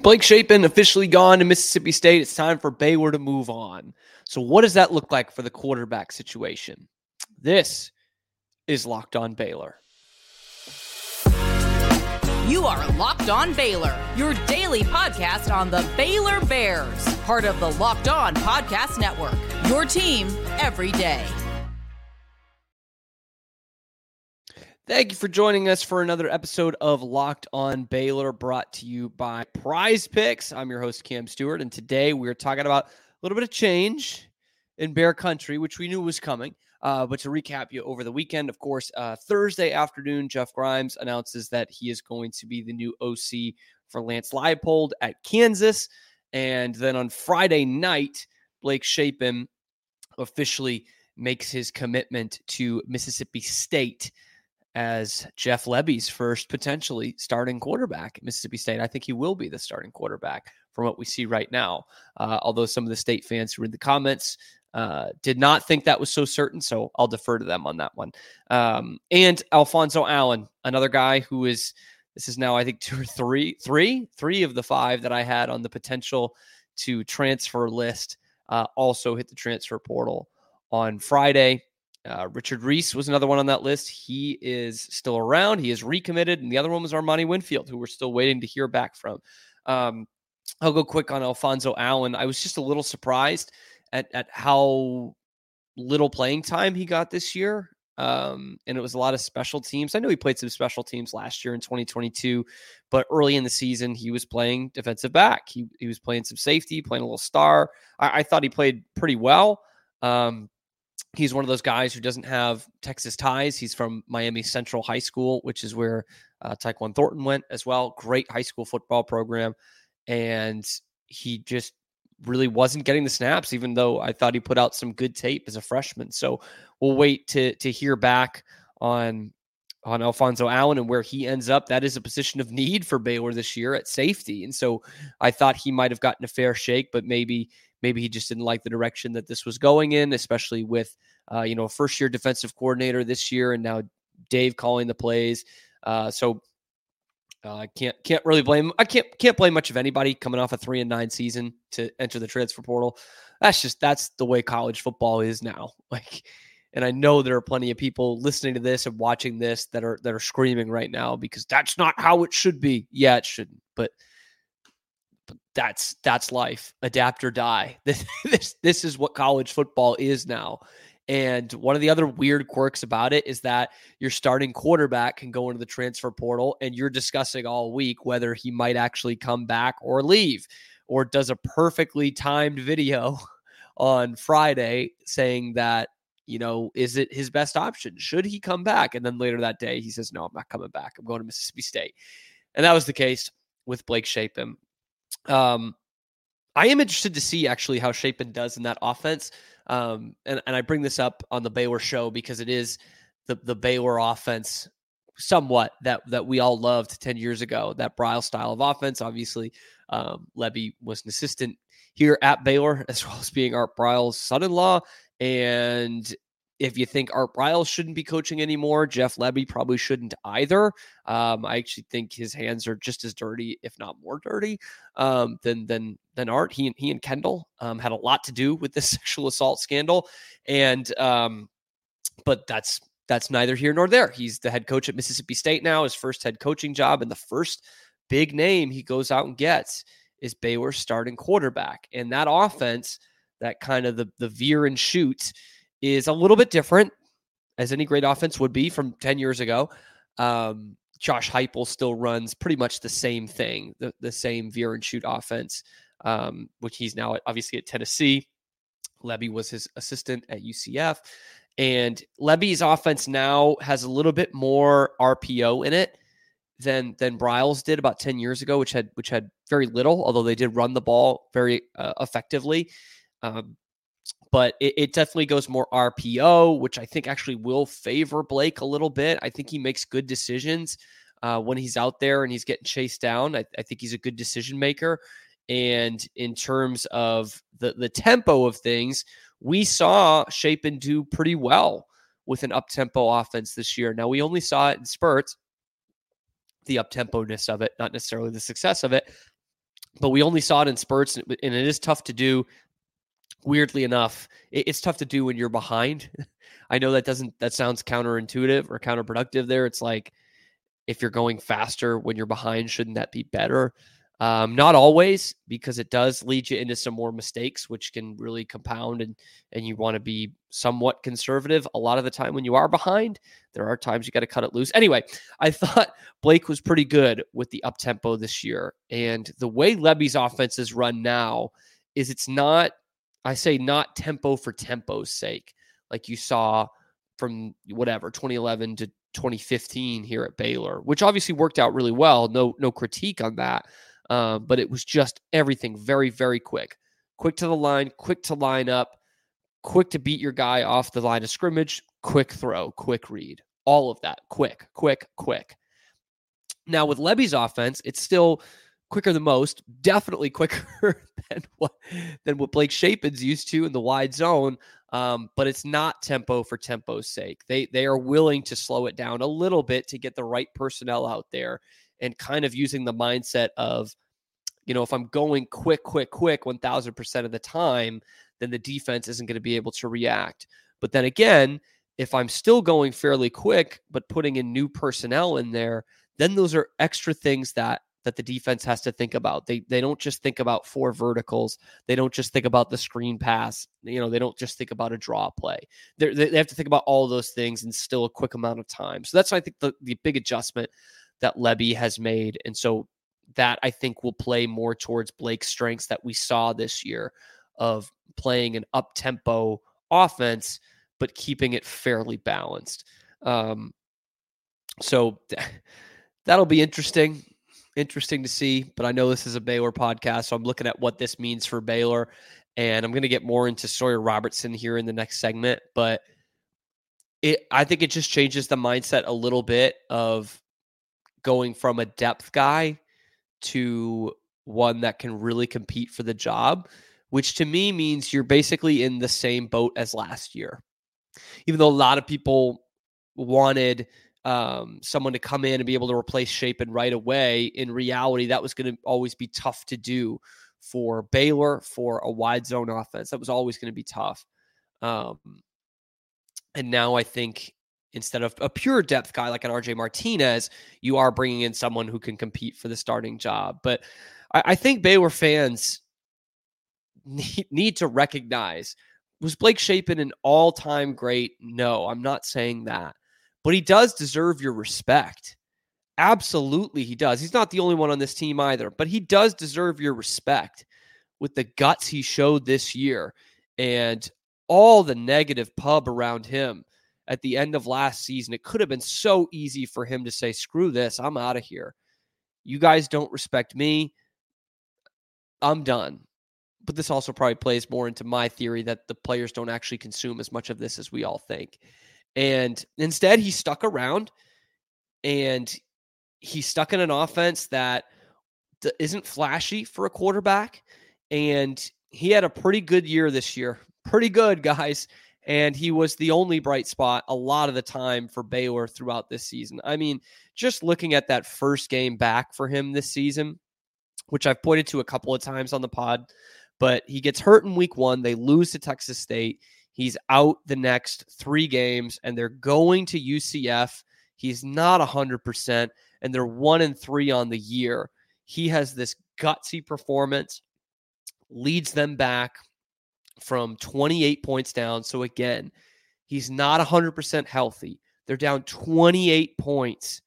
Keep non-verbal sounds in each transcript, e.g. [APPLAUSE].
Blake Shapen officially gone to Mississippi State. It's time for Baylor to move on. So, what does that look like for the quarterback situation? This is Locked On Baylor. You are Locked On Baylor, your daily podcast on the Baylor Bears, part of the Locked On Podcast Network. Your team every day. Thank you for joining us for another episode of Locked On Baylor, brought to you by PrizePicks. I'm your host, Cam Stewart, and today we're talking about a little bit of change in Bear Country, which we knew was coming. Uh, but to recap you over the weekend, of course, uh, Thursday afternoon, Jeff Grimes announces that he is going to be the new OC for Lance Leipold at Kansas. And then on Friday night, Blake Shapen officially makes his commitment to Mississippi State as Jeff Lebby's first potentially starting quarterback at Mississippi State. I think he will be the starting quarterback from what we see right now. Uh, although some of the state fans who read the comments uh, did not think that was so certain, so I'll defer to them on that one. Um, and Alfonso Allen, another guy who is this is now I think two or three, three, three of the five that I had on the potential to transfer list. Uh, also hit the transfer portal on Friday. Uh, Richard Reese was another one on that list. He is still around. He is recommitted. And the other one was Armani Winfield, who we're still waiting to hear back from. Um, I'll go quick on Alfonso Allen. I was just a little surprised at, at how little playing time he got this year. Um, and it was a lot of special teams. I know he played some special teams last year in 2022, but early in the season, he was playing defensive back. He, he was playing some safety, playing a little star. I, I thought he played pretty well. Um, he's one of those guys who doesn't have Texas ties. He's from Miami Central High School, which is where uh, Tyquan Thornton went as well. Great high school football program. And he just really wasn't getting the snaps, even though I thought he put out some good tape as a freshman. So we'll wait to to hear back on on Alfonso Allen and where he ends up. That is a position of need for Baylor this year at safety. And so I thought he might have gotten a fair shake, but maybe maybe he just didn't like the direction that this was going in, especially with uh, you know first year defensive coordinator this year, and now Dave calling the plays. Uh, so uh, I can't can't really blame I can't can't blame much of anybody coming off a three and nine season to enter the transfer portal. That's just that's the way college football is now. [LAUGHS] Like, and I know there are plenty of people listening to this and watching this that are that are screaming right now because that's not how it should be. Yeah, it shouldn't, but that's that's life. Adapt or die. [LAUGHS] This this this is what college football is now. And one of the other weird quirks about it is that your starting quarterback can go into the transfer portal and you're discussing all week whether he might actually come back or leave or does a perfectly timed video [LAUGHS] on Friday saying that, you know, is it his best option? Should he come back? And then later that day, he says, no, I'm not coming back. I'm going to Mississippi State. And that was the case with Blake Shapen. Um, I am interested to see actually how Shapen does in that offense. Um, and, and I bring this up on the Baylor show because it is the, the Baylor offense somewhat that that we all loved 10 years ago, that Briles style of offense. Obviously, um, Lebby was an assistant here at Baylor, [LAUGHS] as well as being Art Briles' son-in-law. And if you think Art Briles shouldn't be coaching anymore, Jeff Lebby probably shouldn't either. Um, I actually think his hands are just as dirty, if not more dirty, um, than than than Art. He he and Kendall um, had a lot to do with this [LAUGHS] sexual assault scandal, and um, but that's that's neither here nor there. He's the head coach at Mississippi State now, his first head coaching job, and the first big name he goes out and gets is Baylor's starting quarterback, and that offense, that kind of the the veer and shoot is a little bit different, as any great offense would be from 10 years ago. Um, Josh Heupel still runs pretty much the same thing, the, the same veer and shoot offense, um, which he's now obviously at Tennessee. Lebby was his assistant at UCF. And Lebby's offense now has a little bit more RPO in it than than Briles did about 10 years ago, which had which had very little, although they did run the ball very uh, effectively. Um, but it, it, definitely goes more RPO, which I think actually will favor Blake a little bit. I think he makes good decisions uh, when he's out there and he's getting chased down. I, I, think he's a good decision maker. And in terms of the the tempo of things, we saw Shapen do pretty well with an up tempo offense this year. Now we only saw it in spurts, the up tempo ness of it, not necessarily the success of it. but we only saw it in spurts, and it is tough to do. Weirdly enough, it's tough to do when you're behind. [LAUGHS] I know that doesn't that sounds counterintuitive or counterproductive. There, it's like if you're going faster when you're behind, shouldn't that be better? Um, not always, because it does lead you into some more mistakes, which can really compound, and and you want to be somewhat conservative. A lot of the time, when you are behind, there are times you got to cut it loose. Anyway, I [LAUGHS] thought Blake was pretty good with the up tempo this year, and the way Lebby's offense is run now is it's not. I say not tempo for tempo's sake, like you saw from whatever 2011 to 2015 here at Baylor, which obviously worked out really well. No, no critique on that. Uh, but it was just everything very, very quick. Quick to the line, quick to line up, quick to beat your guy off the line of scrimmage, quick throw, quick read. All of that. Quick, quick, quick. Now with Lebby's offense, it's still quicker than most, definitely quicker [LAUGHS] than what than what Blake Shapen's used to in the wide zone. Um, but it's not tempo for tempo's sake. They they are willing to slow it down a little bit to get the right personnel out there and kind of using the mindset of, you know, if I'm going quick, quick, quick 1000% of the time, then the defense isn't going to be able to react. But then again, if I'm still going fairly quick, but putting in new personnel in there, then those are extra things that that the defense has to think about. They they don't just think about four verticals. They don't just think about the screen pass. You know, they don't just think about a draw play. They're, they have to think about all those things in still a quick amount of time. So that's I think the the big adjustment that Lebby has made. And so that I think will play more towards Blake's strengths that we saw this year of playing an up tempo offense, but keeping it fairly balanced. Um, so [LAUGHS] that'll be interesting. Interesting to see, but I know this is a Baylor podcast, so I'm looking at what this means for Baylor, and I'm going to get more into Sawyer Robertson here in the next segment. But it, I think it just changes the mindset a little bit of going from a depth guy to one that can really compete for the job, which to me means you're basically in the same boat as last year. Even though a lot of people wanted um, someone to come in and be able to replace Shapen right away, in reality, that was going to always be tough to do for Baylor for a wide zone offense. That was always going to be tough. Um, and now I think instead of a pure depth guy like an RJ Martinez, you are bringing in someone who can compete for the starting job. But I, I think Baylor fans need, need to recognize was Blake Shapen an all time great? No, I'm not saying that. But he does deserve your respect. Absolutely, he does. He's not the only one on this team either, but he does deserve your respect with the guts he showed this year and all the negative pub around him at the end of last season. It could have been so easy for him to say, screw this, I'm out of here. You guys don't respect me. I'm done. But this also probably plays more into my theory that the players don't actually consume as much of this as we all think. And instead, he stuck around and he stuck in an offense that isn't flashy for a quarterback. And he had a pretty good year this year. Pretty good, guys and he was the only bright spot a lot of the time for Baylor throughout this season. I mean, just looking at that first game back for him this season, which I've pointed to a couple of times on the pod, but he gets hurt in week one. They lose to Texas State. He's out the next three games, and they're going to UCF. He's not 100%, and they're one and three on the year. He has this gutsy performance, leads them back from 28 points down. So again, he's not 100% healthy. They're down 28 points.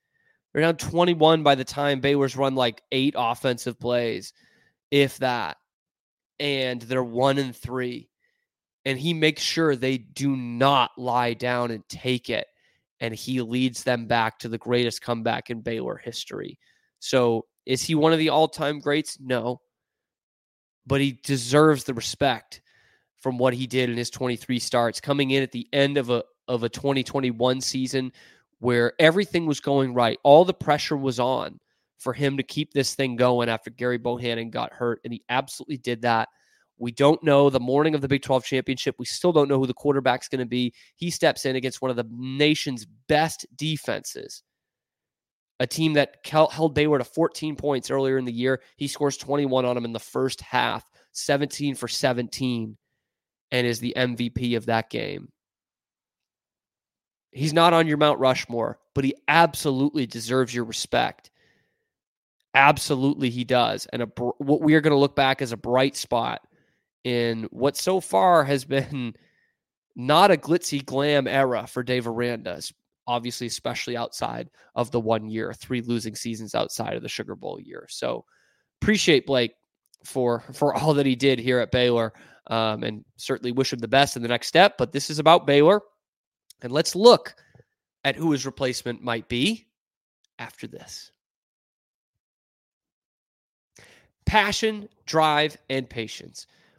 They're down 21 by the time Baylor's run like eight offensive plays, if that. And they're one and three. And he makes sure they do not lie down and take it. And he leads them back to the greatest comeback in Baylor history. So is he one of the all time greats? No. But he deserves the respect from what he did in his 23 starts, coming in at the end of a of a 2021 season where everything was going right. All the pressure was on for him to keep this thing going after Gary Bohanon got hurt, and he absolutely did that. We don't know the morning of the Big 12 championship. We still don't know who the quarterback's going to be. He steps in against one of the nation's best defenses. a team that held Baylor to 14 points earlier in the year. He scores 21 on them in the first half, 17 for 17, and is the MVP of that game. He's not on your Mount Rushmore, but he absolutely deserves your respect. Absolutely, he does. And a, what we are going to look back as a bright spot in what so far has been [LAUGHS] not a glitzy glam era for Dave Aranda, obviously, especially outside of the one year, three losing seasons outside of the Sugar Bowl year. So appreciate Blake for for all that he did here at Baylor, um, and certainly wish him the best in the next step. But this is about Baylor, and let's look at who his replacement might be after this. Passion, drive, and patience.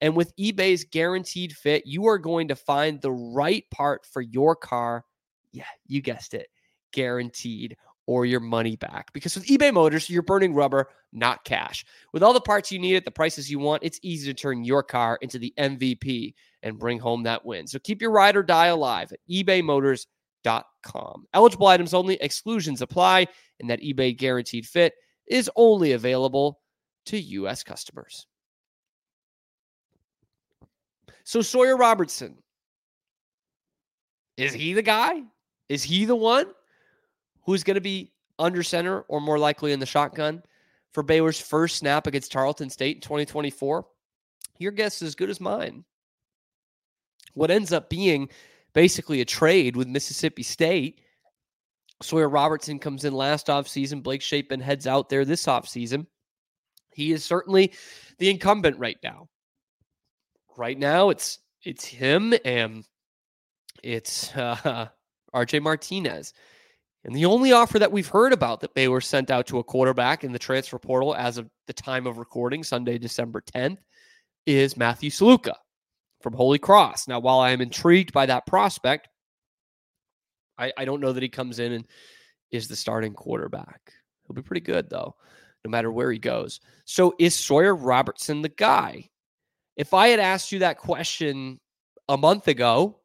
And with eBay's guaranteed fit, you are going to find the right part for your car. Yeah, you guessed it, guaranteed or your money back. Because with eBay Motors, you're burning rubber, not cash. With all the parts you need at the prices you want, it's easy to turn your car into the MVP and bring home that win. So keep your ride or die alive at ebaymotors.com. Eligible items only, exclusions apply, and that eBay guaranteed fit is only available to U.S. customers. So Sawyer Robertson, is he the guy? Is he the one who's going to be under center or more likely in the shotgun for Baylor's first snap against Tarleton State in 2024? Your guess is as good as mine. What ends up being basically a trade with Mississippi State. Sawyer Robertson comes in last offseason. Blake Shapen heads out there this offseason. He is certainly the incumbent right now right now it's it's him and it's uh, [LAUGHS] RJ Martinez. And the only offer that we've heard about that Baylor sent out to a quarterback in the transfer portal as of the time of recording, Sunday, December 10th, is Matthew Sluka from Holy Cross. Now, while I am intrigued by that prospect, I, I don't know that he comes in and is the starting quarterback. He'll be pretty good, though, no matter where he goes. So, is Sawyer Robertson the guy? If I had asked you that question a month ago,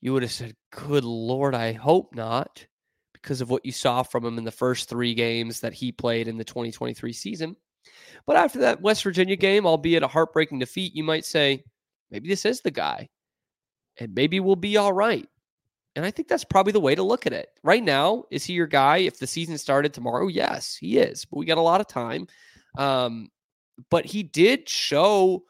you would have said, Good Lord, I hope not, because of what you saw from him in the first three games that he played in the 2023 season. But after that West Virginia game, albeit a heartbreaking defeat, you might say, maybe this is the guy, and maybe we'll be all right. And I think that's probably the way to look at it. Right now, is he your guy? If the season started tomorrow, yes, he is. But we got a lot of time. Um, but he did show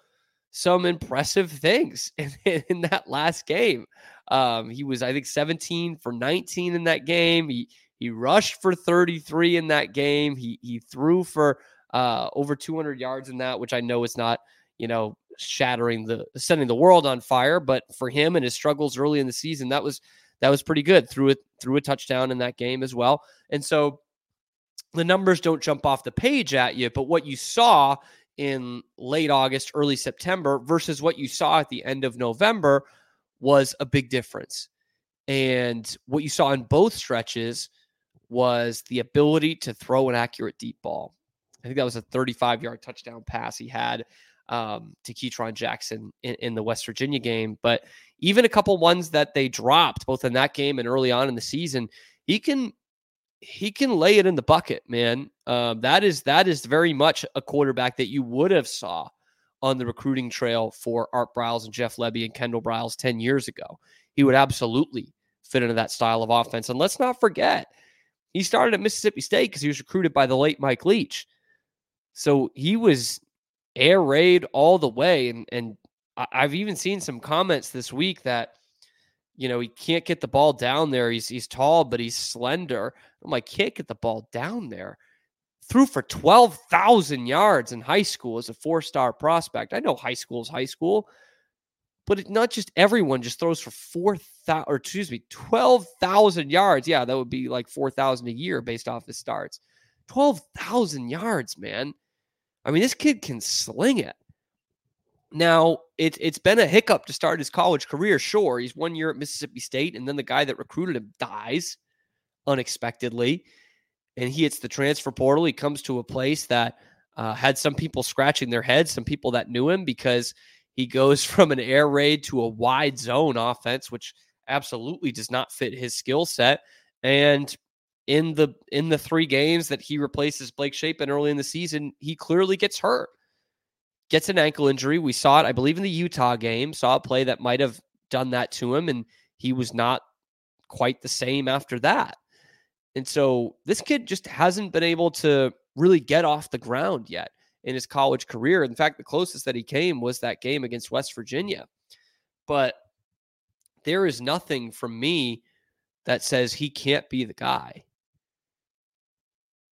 some impressive things [LAUGHS] in, in that last game. Um, he was, I think, 17 for 19 in that game. He he rushed for 33 in that game. He he threw for uh, over 200 yards in that, which I know is not, you know, shattering the setting the world on fire, but for him and his struggles early in the season, that was that was pretty good. Threw it threw a touchdown in that game as well. And so the numbers don't jump off the page at you, but what you saw in late August, early September versus what you saw at the end of November was a big difference. And what you saw in both stretches was the ability to throw an accurate deep ball. I think that was a 35 yard touchdown pass he had um, to Ketron Jackson in, in, the West Virginia game. But even a couple ones that they dropped, both in that game and early on in the season, he can he can lay it in the bucket, man. Um, that is that is very much a quarterback that you would have saw on the recruiting trail for Art Briles and Jeff Lebby and Kendall Briles 10 years ago. He would absolutely fit into that style of offense. And let's not forget, he started at Mississippi State because he was recruited by the late Mike Leach. So he was air raid all the way. And and I've even seen some comments this week that you know, he can't get the ball down there. He's he's tall, but he's slender. I'm like, can't get the ball down there. Threw for 12,000 yards in high school as a four star prospect. I know high school is high school, but it, not just everyone just throws for 4,000 or excuse me, 12,000 yards. Yeah, that would be like 4,000 a year based off his starts. 12,000 yards, man. I mean, this kid can sling it. Now, it, it's been a hiccup to start his college career. Sure, he's one year at Mississippi State, and then the guy that recruited him dies unexpectedly, and he hits the transfer portal. He comes to a place that uh, had some people scratching their heads, some people that knew him because he goes [LAUGHS] from an air raid to a wide zone offense, which absolutely does not fit his skill set. And in the in the three games that he replaces Blake Shapen early in the season, he clearly gets hurt. Gets an ankle injury. We saw it, I believe, in the Utah game. Saw a play that might have done that to him, and he was not quite the same after that. And so this kid just hasn't been able to really get off the ground yet in his college career. In fact, the closest that he came was that game against West Virginia. But there is nothing from me that says he can't be the guy.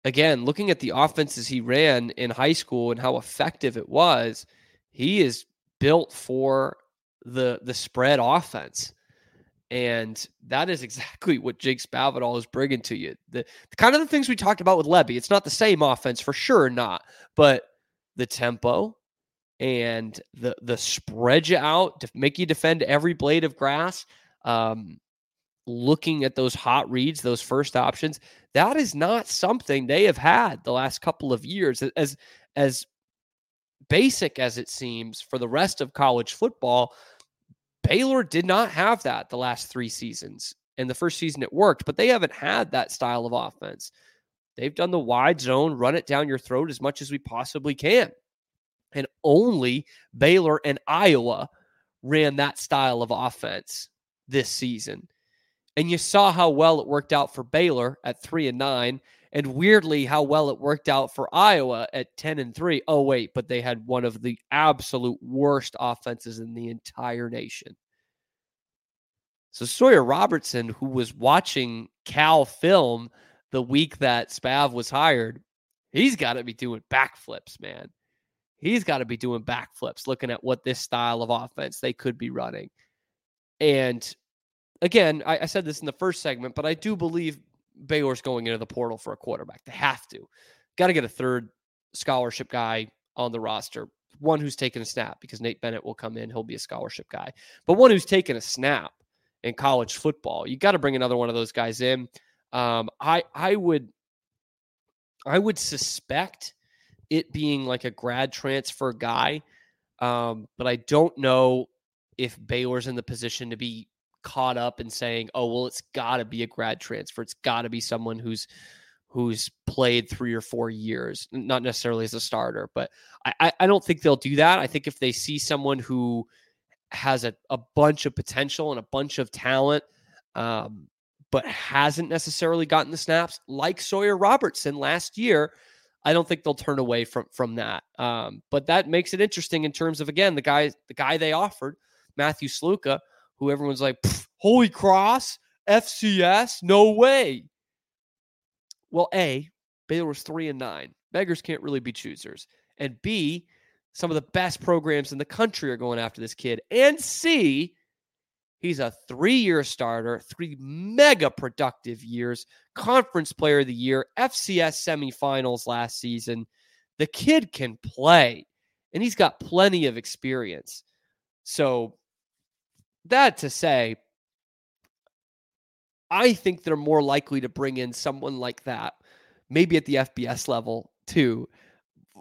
Again, looking at the offenses he ran in high school and how effective it was, he is built for the the spread offense. And that is [LAUGHS] exactly what Jake Spavital is bringing to you. The, the kind of the things we talked about with Lebby. It's not the same offense for sure, not, but the tempo and the the spread you out to make you defend every blade of grass. Um, looking at those hot reads, those first options, that is not something they have had the last couple of years. As as basic as it seems for the rest of college football, Baylor did not have that the last three seasons. In the first season, it worked, but they haven't had that style of offense. They've done the wide zone, run it down your throat as much as we possibly can. And only Baylor and Iowa ran that style of offense this season. And you saw how well it worked out for Baylor at 3 and 9 and weirdly how well it worked out for Iowa at 10 and 3. Oh wait, but they had one of the absolute worst offenses in the entire nation. So Sawyer Robertson who was watching Cal film the week that Spav was hired, he's got to be doing backflips, man. He's got to be doing backflips looking at what this style of offense they could be running. And again, I, I said this in the first segment, but I do believe Baylor's going into the portal for a quarterback. They have to. Got to get a third scholarship guy on the roster. One who's taken a snap because Nate Bennett will come in. He'll be a scholarship guy. But one who's taken a snap in college football. You got to bring another one of those guys in. Um, I I would I would suspect it being like a grad transfer guy, um, but I don't know if Baylor's in the position to be caught up in saying, "Oh, well, it's got to be a grad transfer. It's got to be someone who's who's played three or four years, not necessarily as a starter." But I, I don't think they'll do that. I think if they see someone who has a, a bunch of potential and a bunch of talent, um, but hasn't necessarily gotten the snaps like Sawyer Robertson last year. I don't think they'll turn away from from that. Um, but that makes it interesting in terms of again the guy the guy they offered, Matthew Sluka, who everyone's like, holy cross, FCS, no way. Well, A, Baylor was three and nine. Beggars can't really be choosers. And B, some of the best programs in the country are going after this kid. And C, He's a three year starter, three mega productive years, conference player of the year, FCS semifinals last season. The kid can play and he's got plenty of experience. So, that to say, I think they're more likely to bring in someone like that, maybe at the FBS level too,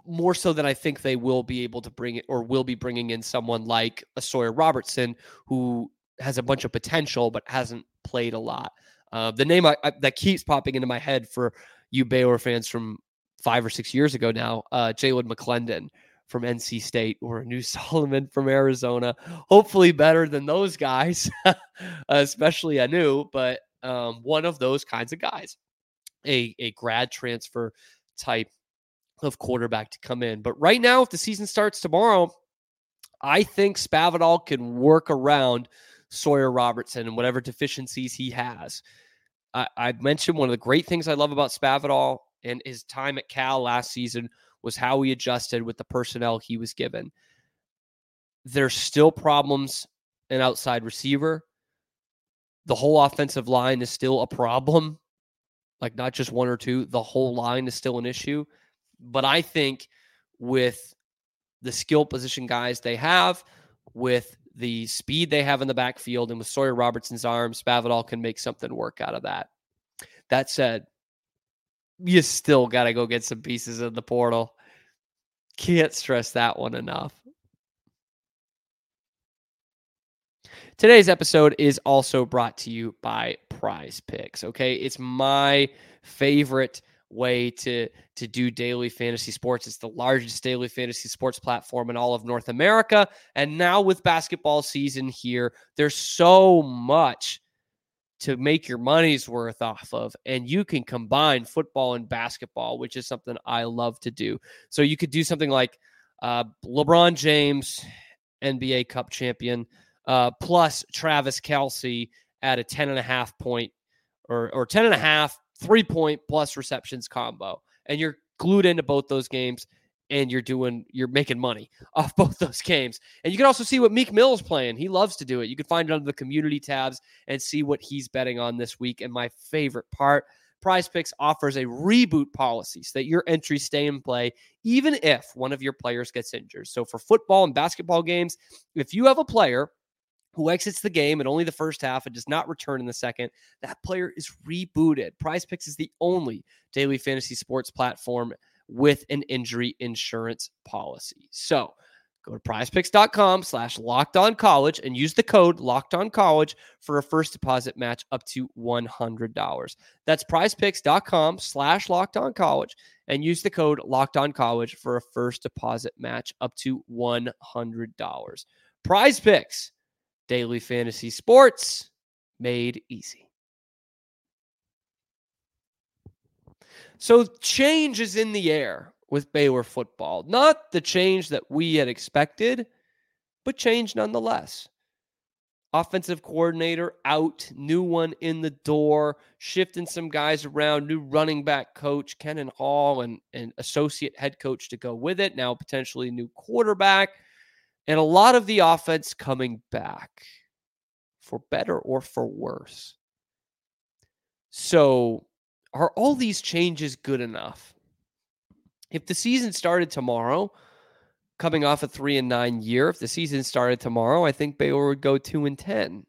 more so than I think they will be able to bring it or will be bringing in someone like a Sawyer Robertson, who has a bunch of potential but hasn't played a lot. Uh, the name I, I, that keeps popping into my head for you Baylor fans from five or six years ago now, uh, Jalan McClendon from NC State or Anu [LAUGHS] Solomon from Arizona. Hopefully better than those guys, [LAUGHS] especially Anu, but um, one of those kinds of guys, a, a grad transfer type of quarterback to come in. But right now, if the season starts tomorrow, I think Spavital can work around – Sawyer Robertson and whatever deficiencies he has. I, I mentioned one of the great things I love about Spavital and his time at Cal last season was how he adjusted with the personnel he was given. There's still problems an outside receiver. The whole offensive line is still a problem, like not just one or two. The whole line is still an issue. But I think with the skill position guys they have, with the speed they have in the backfield, and with Sawyer Robertson's arms, Spavital can make something work out of that. That said, you still got to go get some pieces in the portal. Can't stress that one enough. Today's episode is also brought to you by PrizePicks. Okay. It's my favorite way to to do daily fantasy sports. It's the largest daily fantasy sports platform in all of North America. And now with basketball season here, there's so much to make your money's worth off of. And you can combine football and basketball, which is something I love to do. So you could do something like uh, LeBron James, NBA Cup champion, uh, plus Travis Kelce at a 10 and a half point or, or 10 and a half, three point plus receptions combo. And you're glued into both those games and you're doing you're making money [LAUGHS] off both those games. And you can also see what Meek Mill is playing. He loves to do it. You can find it under the community tabs and see what he's betting on this week. And my favorite part, PrizePicks offers a reboot policy so that your entries stay in play even if one of your players gets injured. So for football and basketball games, if you have a player who exits the game in only the first half and does not return in the second, that player is rebooted. PrizePicks is the only daily fantasy sports platform with an injury insurance policy. So go to prizepicks.com slash locked on college and use the code locked on college for a first deposit match up to $100. That's prizepicks.com slash locked on college and use the code locked on college for a first deposit match up to $100. PrizePicks, daily fantasy sports made easy. So change is in the air with Baylor football. Not the change that we had expected, but change nonetheless. Offensive coordinator out, new one in the door, shifting some guys around, new running back coach, Kenan Hall, and, and associate head coach to go with it. Now, potentially new quarterback, and a lot of the offense coming back for better or for worse. So, are all these changes good enough? If the season started tomorrow, coming off a three and nine year, if the season started tomorrow, I think Baylor would go two and ten.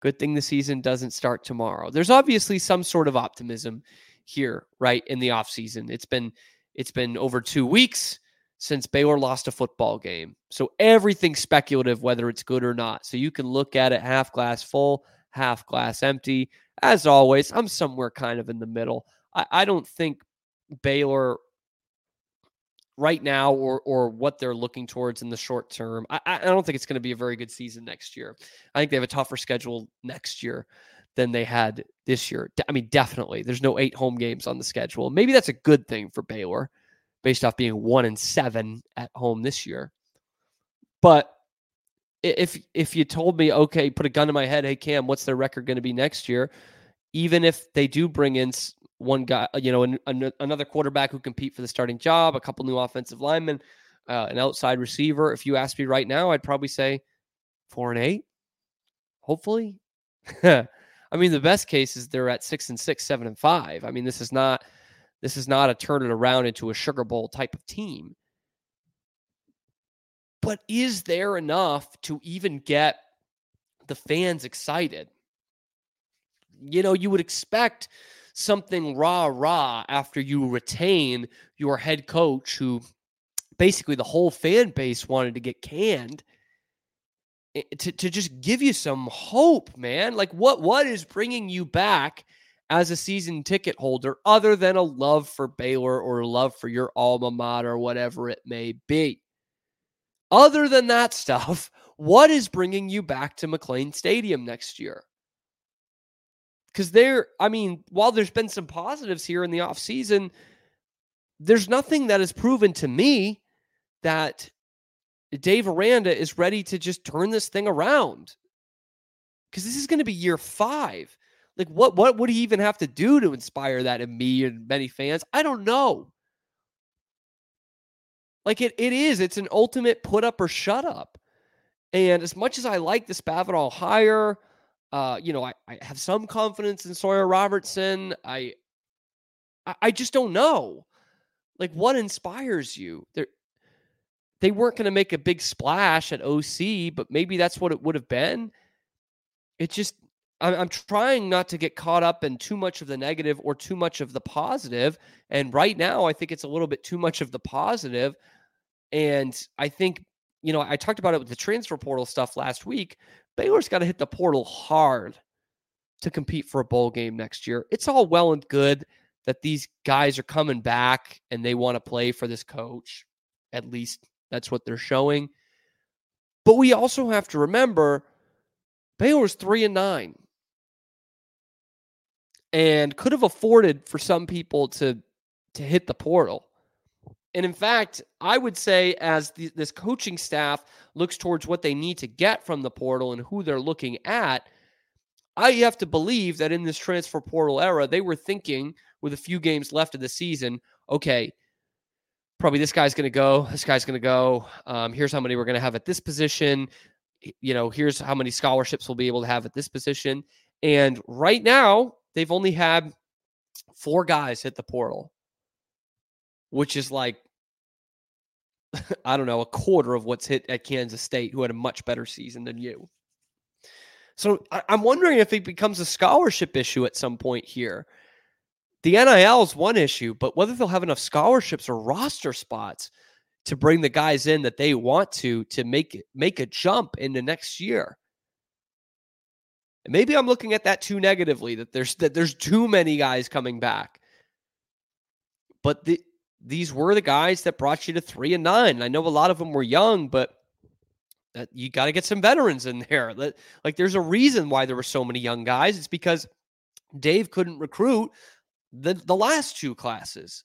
Good thing the season doesn't start tomorrow. There's obviously some sort of optimism here, right? In the offseason. It's been it's been over two weeks since Baylor lost a football game. So everything's speculative whether it's good or not. So you can look at it half glass full, half glass empty. As always, I'm somewhere kind of in the middle. I, I don't think Baylor right now or or what they're looking towards in the short term. I, I don't think it's going to be a very good season next year. I think they have a tougher schedule next year than they had this year. I mean, definitely. There's no eight home games on the schedule. Maybe that's a good thing for Baylor based off being one and seven at home this year. But if if you told me, okay, put a gun to my head, hey Cam, what's their record going to be next year? Even if they do bring in one guy, you know, an, an, another quarterback who compete for the starting job, a couple new offensive linemen, uh, an outside receiver. If you asked me right now, I'd probably say four and eight. Hopefully, [LAUGHS] I mean, the best case is they're at six and six, seven and five. I mean, this is not this is not a turn it around into a Sugar Bowl type of team. But is there enough to even get the fans excited? You know, you would expect something rah rah after you retain your head coach, who basically the whole fan base wanted to get canned. Eh, to, to just give you some hope, man. Like what what is bringing you back as a season ticket holder other than a love for Baylor or love for your alma mater, whatever it may be? Other than that stuff, [LAUGHS] what is bringing you back to McLane Stadium next year? Because there, I mean, while there's been some positives here in the offseason, there's nothing that has proven to me that Dave Aranda is ready to just turn this thing around. Because this is going to be year five. Like, what what would he even have to do to inspire that in me and many fans? I don't know. Like it, it is. It's an ultimate put up or shut up. And as much as I like the Spavital hire, uh, you know, I, I have some confidence in Sawyer Robertson. I, I, just don't know. Like, what inspires you? They weren't going to make a big splash at OC, but maybe that's what it would have been. It just, I'm, I'm trying not to get caught up in too much of the negative or too much of the positive. And right now, I think it's a little bit too much of the positive. And I think, you know, I talked about it with the transfer portal stuff last week. Baylor's got to hit the portal hard to compete for a bowl game next year. It's all well and good that these guys are coming back and they want to play for this coach. At least that's what they're showing. But we also have to remember Baylor's 3 and 9 and could have afforded for some people to to hit the portal. And in fact, I would say as the, this coaching staff looks towards what they need to get from the portal and who they're looking at, I have to believe that in this transfer portal era, they were thinking with a few games left of the season, okay, probably this guy's going to go, this guy's going to go. Um, here's how many we're going to have at this position. You know, here's how many scholarships we'll be able to have at this position. And right now, they've only had four guys hit the portal, which is like, [LAUGHS] I don't know, a quarter of what's hit at Kansas State, who had a much better season than you. So I, am wondering if it becomes a scholarship issue at some point here. The NIL is one issue, but whether they'll have enough scholarships or roster spots to bring the guys in that they want to to make make a jump into next year. Maybe I'm looking at that too negatively that there's that there's too many guys coming back. But the, these were the guys that brought you to 3 and 9. I know a lot of them were young, but that you got to get some veterans in there. Like there's a reason why there were so many young guys. It's because Dave couldn't recruit the the last two classes.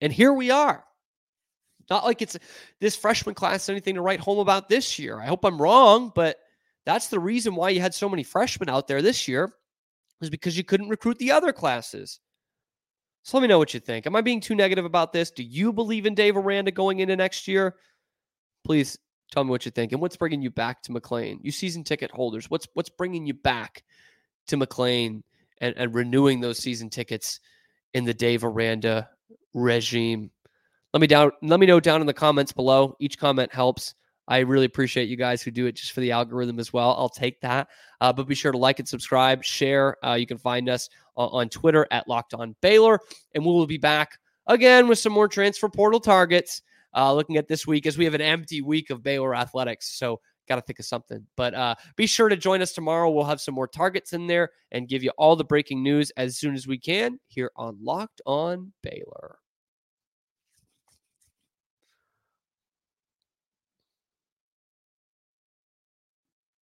And here we are. Not like it's this freshman class anything to write home about this year. I hope I'm wrong, but that's the reason why you had so many freshmen out there this year is because you couldn't recruit the other classes. So let me know what you think. Am I being too negative about this? Do you believe in Dave Aranda going into next year? Please Tell me what you think and what's bringing you back to McLane. You season ticket holders, what's what's bringing you back to McLane and, and renewing those season tickets in the Dave Aranda regime? Let me down. Let me know down in the comments below. Each comment helps. I really appreciate you guys who do it just for the algorithm as well. I'll take that. Uh, but be sure to like and subscribe, share. Uh, you can find us on, on Twitter at Locked On Baylor, and we will be back again with some more transfer portal targets uh, looking at this week as we have an empty week of Baylor athletics. So got to think of something. But uh, be sure to join us tomorrow. We'll have some more targets in there and give you all the breaking news as soon as we can here on Locked On Baylor.